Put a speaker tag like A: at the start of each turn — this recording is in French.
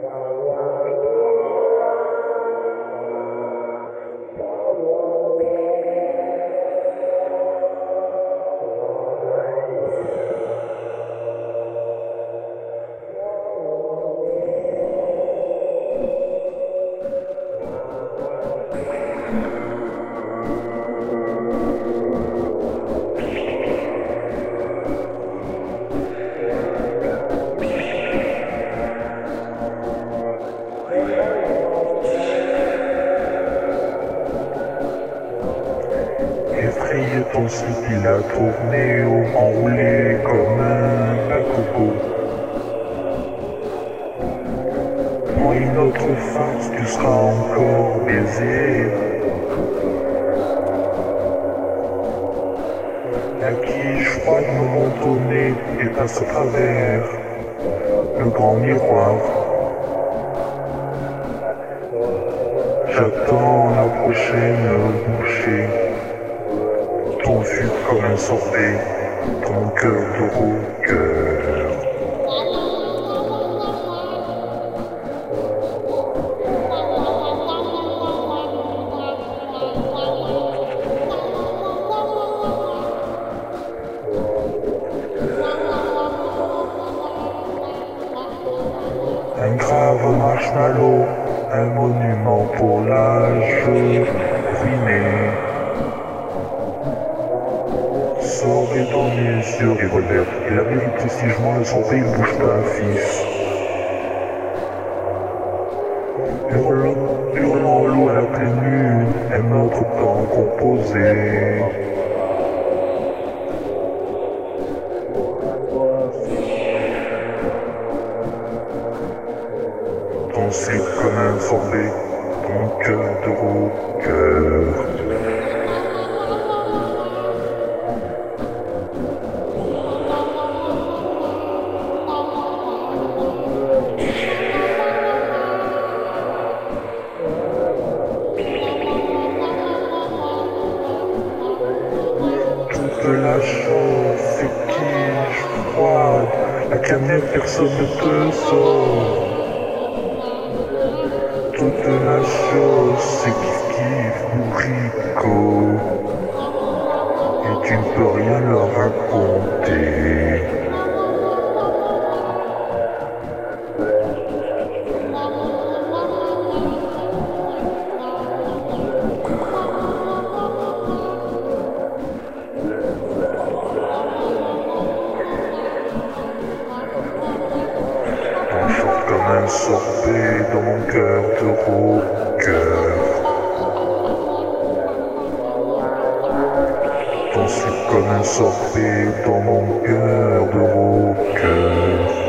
A: Wow, wow, wow. Effrayé ton slip, il a tourné ou enroulé comme un coco. Prends une autre farce, tu seras encore baisé. La quiche froide me monte au et passe à travers le grand miroir. J'attends la prochaine sorbet, ton cœur de rocker. Un grave marshmallow, un monument pour l'âge ruiné. Yeux, revolver. Et la vérité, si je m'en le sorbet, il bouge pas, fils. Hurlant, hurlant au loup à la pleine lune, un autre temps composé. Slip comme un sorbet, ton cœur de rocker. Chose, c'est quiche froide, la cannelle, personne ne te sort. Toute la chose, c'est kiff kiff, bourricot. Et tu ne peux rien leur raconter. absorbé dans mon cœur de rocker. T'en suis comme absorbé dans mon cœur de rocker.